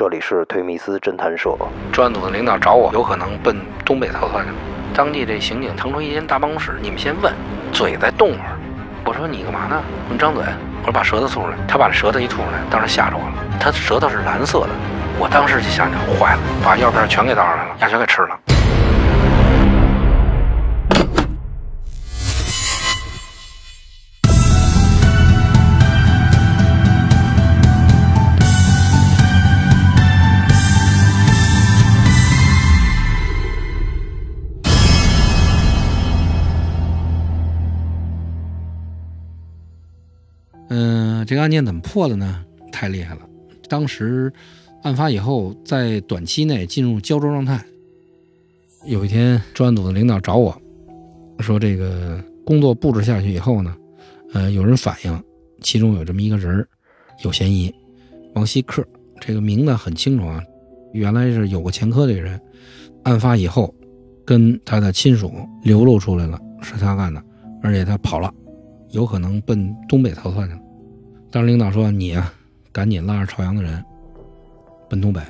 这里是推密斯侦探社。专案组的领导找我，有可能奔东北逃窜去了。当地这刑警腾出一间大办公室，你们先问，嘴再动会儿。我说你干嘛呢？我张嘴。我说把舌头吐出来。他把这舌头一吐出来，当时吓着我了。他舌头是蓝色的，我当时就想想，坏了，把药片全给倒上来了，牙全给吃了。案件怎么破的呢？太厉害了！当时案发以后，在短期内进入焦灼状态。有一天，专案组的领导找我说：“这个工作布置下去以后呢，呃，有人反映，其中有这么一个人有嫌疑，王希克。这个名字很清楚啊，原来是有过前科的人。案发以后，跟他的亲属流露出来了是他干的，而且他跑了，有可能奔东北逃窜去了。”当时领导说：“你啊，赶紧拉着朝阳的人奔东北。”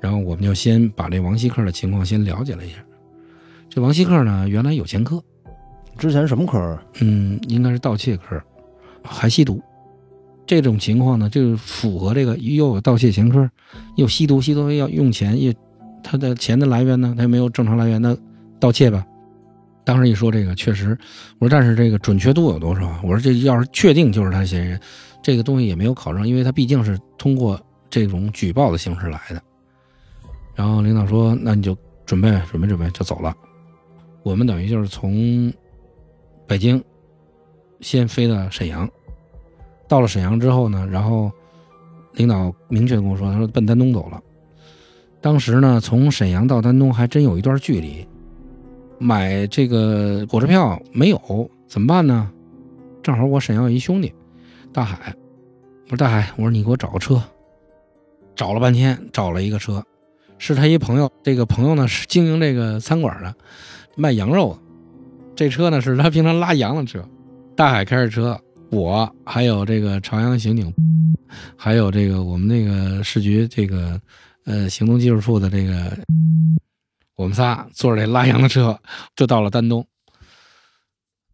然后我们就先把这王希克的情况先了解了一下。这王希克呢，原来有前科，之前什么科？嗯，应该是盗窃科，还吸毒。这种情况呢，就符合这个又有盗窃前科，又吸毒，吸毒要用钱，又他的钱的来源呢，他又没有正常来源，那盗窃吧。当时一说这个确实，我说但是这个准确度有多少？我说这要是确定就是他嫌疑人，这个东西也没有考证，因为他毕竟是通过这种举报的形式来的。然后领导说：“那你就准备准备准备，就走了。”我们等于就是从北京先飞到沈阳，到了沈阳之后呢，然后领导明确跟我说：“他说奔丹东走了。”当时呢，从沈阳到丹东还真有一段距离。买这个火车票没有，怎么办呢？正好我沈阳有一兄弟，大海。我说大海，我说你给我找个车。找了半天，找了一个车，是他一朋友。这个朋友呢是经营这个餐馆的，卖羊肉。这车呢是他平常拉羊的车。大海开着车，我还有这个朝阳刑警，还有这个我们那个市局这个呃行动技术处的这个。我们仨坐着这拉羊的车，就到了丹东。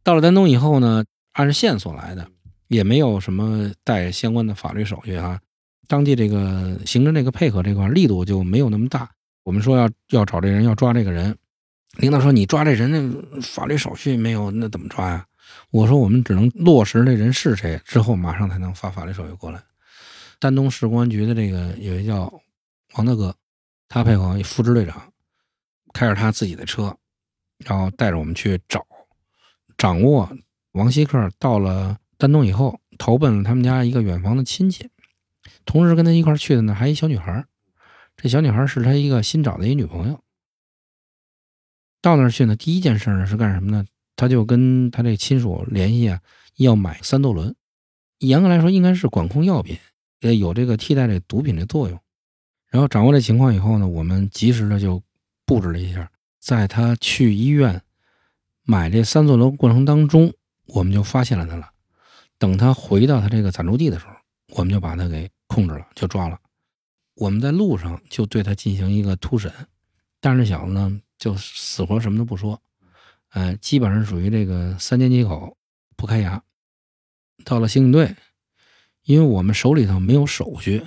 到了丹东以后呢，按着线索来的，也没有什么带相关的法律手续啊。当地这个刑侦这个配合这块力度就没有那么大。我们说要要找这人，要抓这个人，领导说你抓这人那法律手续没有，那怎么抓呀？我说我们只能落实这人是谁，之后马上才能发法律手续过来。丹东市公安局的这个有一叫王大哥，他配合副支队长。开着他自己的车，然后带着我们去找，掌握王希克到了丹东以后，投奔了他们家一个远房的亲戚，同时跟他一块去的呢，还一小女孩。这小女孩是他一个新找的一女朋友。到那儿去呢，第一件事呢是干什么呢？他就跟他这亲属联系啊，要买三唑仑。严格来说，应该是管控药品，也有这个替代这毒品的作用。然后掌握这情况以后呢，我们及时的就。布置了一下，在他去医院买这三座楼过程当中，我们就发现了他了。等他回到他这个暂住地的时候，我们就把他给控制了，就抓了。我们在路上就对他进行一个突审，但是这小子呢，就死活什么都不说，呃，基本上属于这个三缄其口，不开牙。到了刑警队，因为我们手里头没有手续，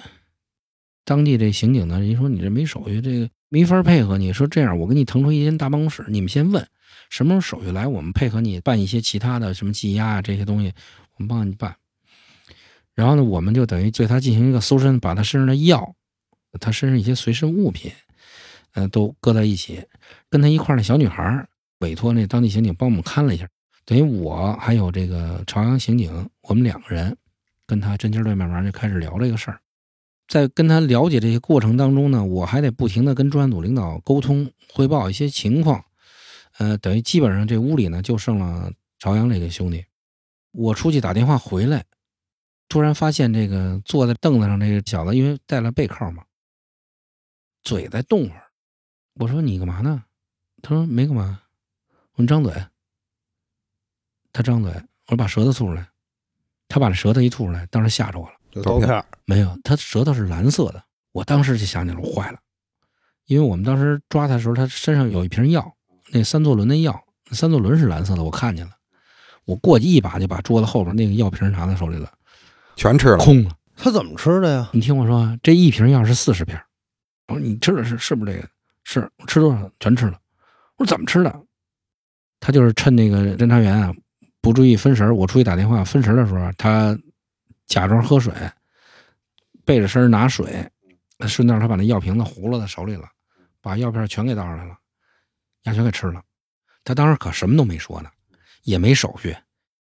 当地这刑警呢，人说你这没手续，这个。没法配合你，说这样，我给你腾出一间大办公室，你们先问什么时候手续来，我们配合你办一些其他的什么羁押啊这些东西，我们帮你办。然后呢，我们就等于对他进行一个搜身，把他身上的药，他身上一些随身物品，嗯，都搁在一起，跟他一块儿那小女孩委托那当地刑警帮我们看了一下，等于我还有这个朝阳刑警，我们两个人跟他针尖对麦芒就开始聊这个事儿。在跟他了解这些过程当中呢，我还得不停的跟专案组领导沟通汇报一些情况，呃，等于基本上这屋里呢就剩了朝阳这个兄弟。我出去打电话回来，突然发现这个坐在凳子上这个小子，因为带了背靠嘛，嘴在动会儿。我说你干嘛呢？他说没干嘛。我说张嘴。他张嘴，我说把舌头吐出来。他把这舌头一吐出来，当时吓着我了。有刀片？没有，他舌头是蓝色的。我当时就想起来，我坏了，因为我们当时抓他的时候，他身上有一瓶药，那三唑仑的药，三唑仑是蓝色的，我看见了，我过去一把就把桌子后边那个药瓶拿在手里了，全吃了，空了。他怎么吃的呀？你听我说啊，这一瓶药是四十片。我说你吃的是是不是这个？是我吃多少全吃了。我说怎么吃的？他就是趁那个侦查员啊不注意分神，我出去打电话分神的时候，他假装喝水，背着身拿水，顺道他把那药瓶子糊了在手里了，把药片全给倒上来了，牙全给吃了。他当时可什么都没说呢，也没手续，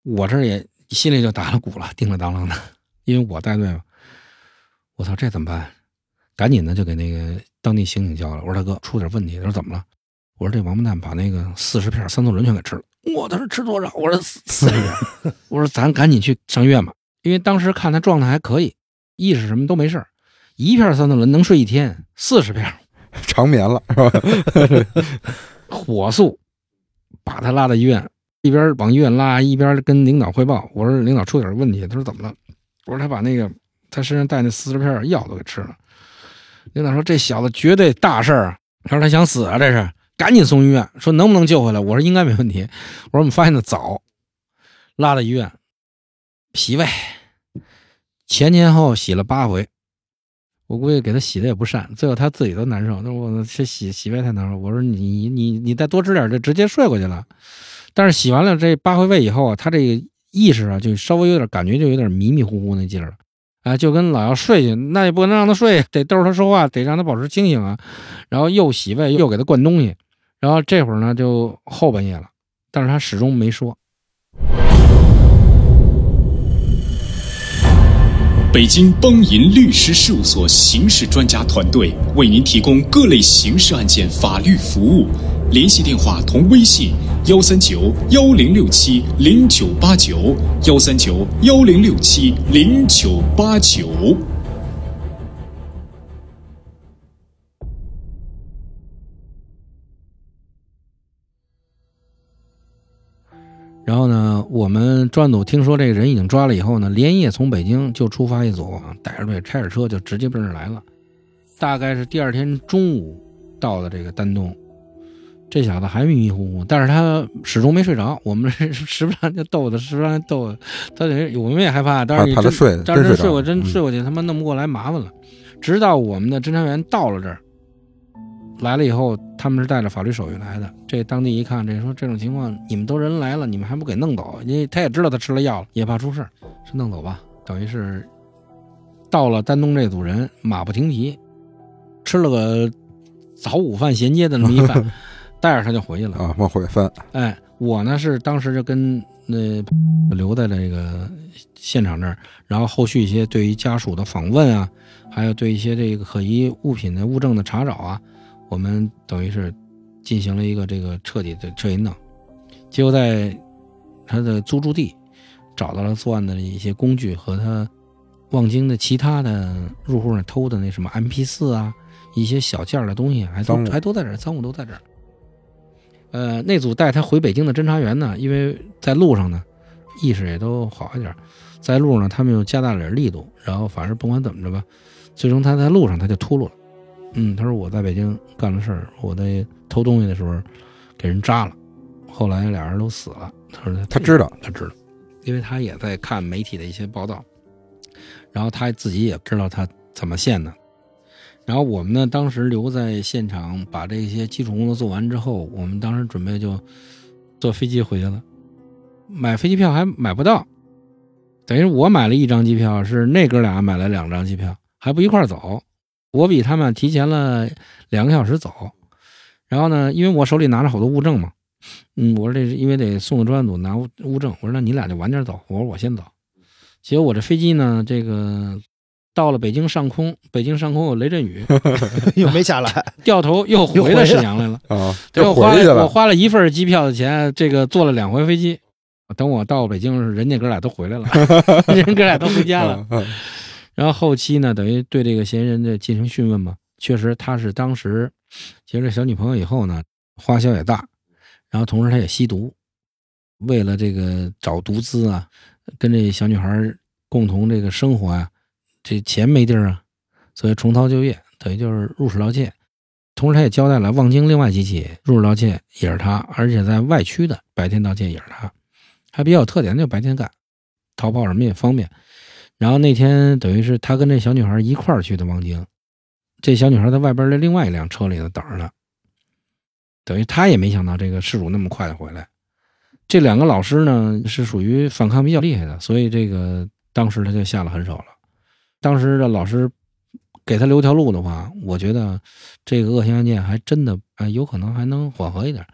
我这也心里就打了鼓了，叮了当啷的，因为我带队嘛。我操，这怎么办？赶紧的就给那个当地刑警叫了。我说大哥，出点问题。他说怎么了？我说这王八蛋把那个四十片三唑仑全给吃了。我他说吃多少？我说四四十片。我说咱赶紧去上医院吧，因为当时看他状态还可以，意识什么都没事儿一片三唑仑能睡一天，四十片 长眠了是吧？火速把他拉到医院，一边往医院拉，一边跟领导汇报。我说领导出点问题。他说怎么了？我说他把那个他身上带那四十片药都给吃了。领导说这小子绝对大事儿啊！他说他想死啊，这是赶紧送医院。说能不能救回来？我说应该没问题。我说我们发现的早，拉到医院脾胃，前前后洗了八回。我估计给他洗的也不善，最后他自己都难受。那我这洗洗胃太难受。我说你你你你再多吃点，就直接睡过去了。但是洗完了这八回胃以后啊，他这个意识啊就稍微有点感觉，就有点迷迷糊糊那劲儿了。啊，就跟老要睡去，那也不能让他睡，得逗着他说话，得让他保持清醒啊。然后又洗胃，又给他灌东西。然后这会儿呢，就后半夜了，但是他始终没说。北京邦银律师事务所刑事专家团队为您提供各类刑事案件法律服务，联系电话同微信：幺三九幺零六七零九八九，幺三九幺零六七零九八九。后呢，我们专案组听说这个人已经抓了以后呢，连夜从北京就出发一组，带着队开着车就直接奔这儿来了。大概是第二天中午到的这个丹东，这小子还迷迷糊糊，但是他始终没睡着。我们时不常就逗他，时不常逗他，他我们也害怕，但是你真怕他睡，但是睡过真睡过去，他妈弄不过来，麻烦了。直到我们的侦查员到了这儿，来了以后，他们是带着法律手续来的。这当地一看，这说这种情况，你们都人来了，你们还不给弄走？因为他也知道他吃了药了，也怕出事儿，是弄走吧？等于是到了丹东这组人，马不停蹄，吃了个早午饭衔接的那么一饭，带着他就回去了。啊，往回翻，哎，我呢是当时就跟那留在这个现场这儿，然后后续一些对于家属的访问啊，还有对一些这个可疑物品的物证的查找啊，我们等于是进行了一个这个彻底的彻底弄。结果在他的租住地找到了作案的一些工具和他望京的其他的入户那偷的那什么 MP 四啊，一些小件儿的东西，还都还都在这儿，赃物都在这儿。呃，那组带他回北京的侦查员呢，因为在路上呢，意识也都好一点，在路上他们又加大了点力度，然后反正不管怎么着吧，最终他在路上他就秃噜了。嗯，他说我在北京干了事儿，我在偷东西的时候给人扎了，后来俩人都死了。他说他知道，他知道，因为他也在看媒体的一些报道，然后他自己也知道他怎么陷的。然后我们呢，当时留在现场，把这些基础工作做完之后，我们当时准备就坐飞机回去了。买飞机票还买不到，等于我买了一张机票，是那哥俩买了两张机票，还不一块儿走。我比他们提前了两个小时走。然后呢，因为我手里拿着好多物证嘛，嗯，我说这是因为得送个专案组拿物物证，我说那你俩就晚点走，我说我先走。结果我这飞机呢，这个到了北京上空，北京上空有雷阵雨，又没下来，掉头又回到沈阳来了。啊，对就我花了我花了一份机票的钱，这个坐了两回飞机。等我到北京，人家哥俩都回来了，人哥俩都回家了。然后后期呢，等于对这个嫌疑人的进行讯问嘛，确实他是当时 结了小女朋友以后呢，花销也大，然后同时他也吸毒，为了这个找毒资啊，跟这小女孩共同这个生活啊，这钱没地儿啊，所以重操旧业。等于就是入室盗窃。同时，他也交代了望京另外几起入室盗窃也是他，而且在外区的白天盗窃也是他，还比较有特点，就白天干，逃跑什么也方便。然后那天等于是他跟这小女孩一块儿去的望京，这小女孩在外边的另外一辆车里头等着呢。等于他也没想到这个事主那么快的回来。这两个老师呢是属于反抗比较厉害的，所以这个当时他就下了狠手了。当时的老师给他留条路的话，我觉得这个恶性案件还真的啊有可能还能缓和一点。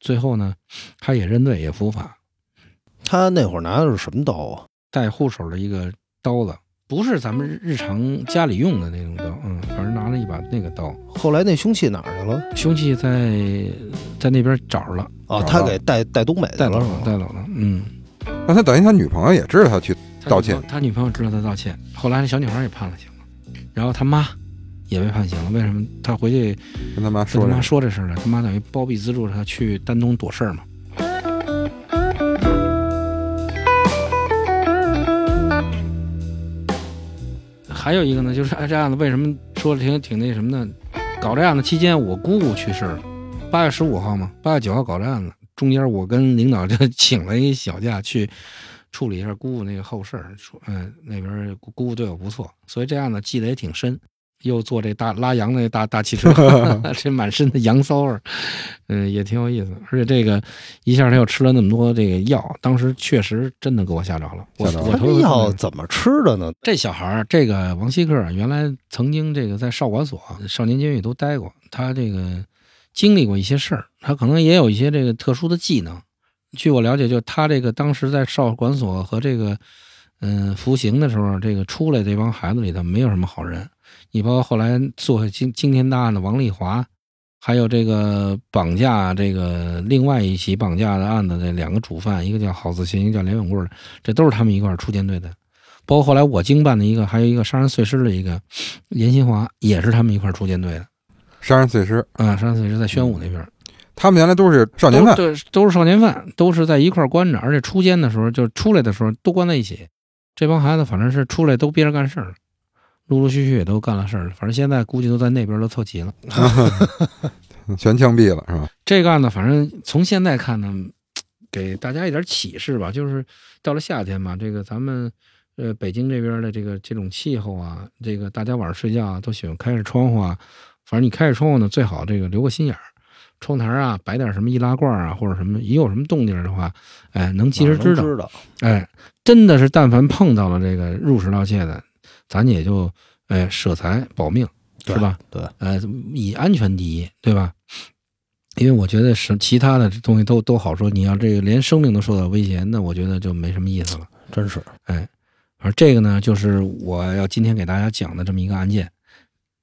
最后呢，他也认罪也伏法，他那会儿拿的是什么刀啊？带护手的一个刀子，不是咱们日常家里用的那种刀，嗯，反正拿了一把那个刀。后来那凶器哪儿去了？凶器在在那边找着了，哦，他给带带东北去带走了，带走了。嗯，那他等于他女朋友也知道他去他盗窃女朋友他女朋友知道他道歉，后来那小女孩也判了刑了，然后他妈也被判刑了。为什么？他回去跟他妈说跟他妈说这个，说这事儿了，他妈等于包庇资助他去丹东躲事儿嘛。还有一个呢，就是，这案子为什么说挺挺那什么呢？搞这案子期间，我姑姑去世了，八月十五号嘛，八月九号搞这案子，中间我跟领导就 请了一小假去处理一下姑姑那个后事儿，说嗯、那边姑姑对我不错，所以这案子记得也挺深。又坐这大拉羊那大大汽车，这满身的羊骚味儿，嗯，也挺有意思。而且这个一下他又吃了那么多这个药，当时确实真的给我吓着了。我我头一回药怎么吃的呢？这小孩儿，这个王希克啊原来曾经这个在少管所、少年监狱都待过，他这个经历过一些事儿，他可能也有一些这个特殊的技能。据我了解，就他这个当时在少管所和这个嗯服刑的时候，这个出来这帮孩子里头没有什么好人。你包括后来做惊惊天大案的王丽华，还有这个绑架这个另外一起绑架的案子的两个主犯，一个叫郝自新，一个叫连永贵，这都是他们一块儿出监队的。包括后来我经办的一个，还有一个杀人碎尸的一个严新华，也是他们一块儿出监队的。杀人碎尸，啊，杀人碎尸在宣武那边，他们原来都是少年犯，对，都是少年犯，都是在一块儿关着，而且出监的时候，就出来的时候都关在一起。这帮孩子反正是出来都憋着干事儿，陆陆续续也都干了事儿了。反正现在估计都在那边都凑齐了。全枪毙了是吧？这个案子，反正从现在看呢，给大家一点启示吧。就是到了夏天嘛，这个咱们呃北京这边的这个这种气候啊，这个大家晚上睡觉啊都喜欢开着窗户啊。反正你开着窗户呢，最好这个留个心眼儿，窗台啊摆点什么易拉罐啊，或者什么一有什么动静的话，哎，能及时知道。知道。哎，真的是但凡碰到了这个入室盗窃的，咱也就哎舍财保命，是吧？对，呃，以安全第一，对吧？因为我觉得是其他的东西都都好说，你要这个连生命都受到威胁，那我觉得就没什么意思了。真是。哎，而这个呢，就是我要今天给大家讲的这么一个案件。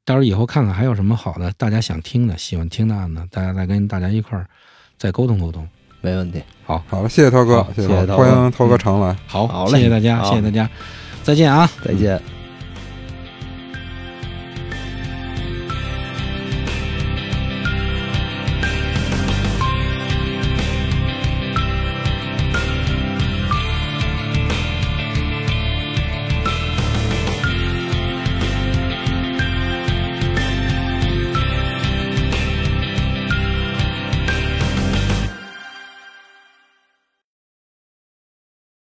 到时候以后看看还有什么好的，大家想听的、喜欢听的案子，大家再跟大家一块儿再沟通沟通。没问题。好，好了，谢谢涛哥，谢，谢谢涛哥欢迎涛哥常来。好，好嘞谢谢大家，谢谢大家，再见啊！再见。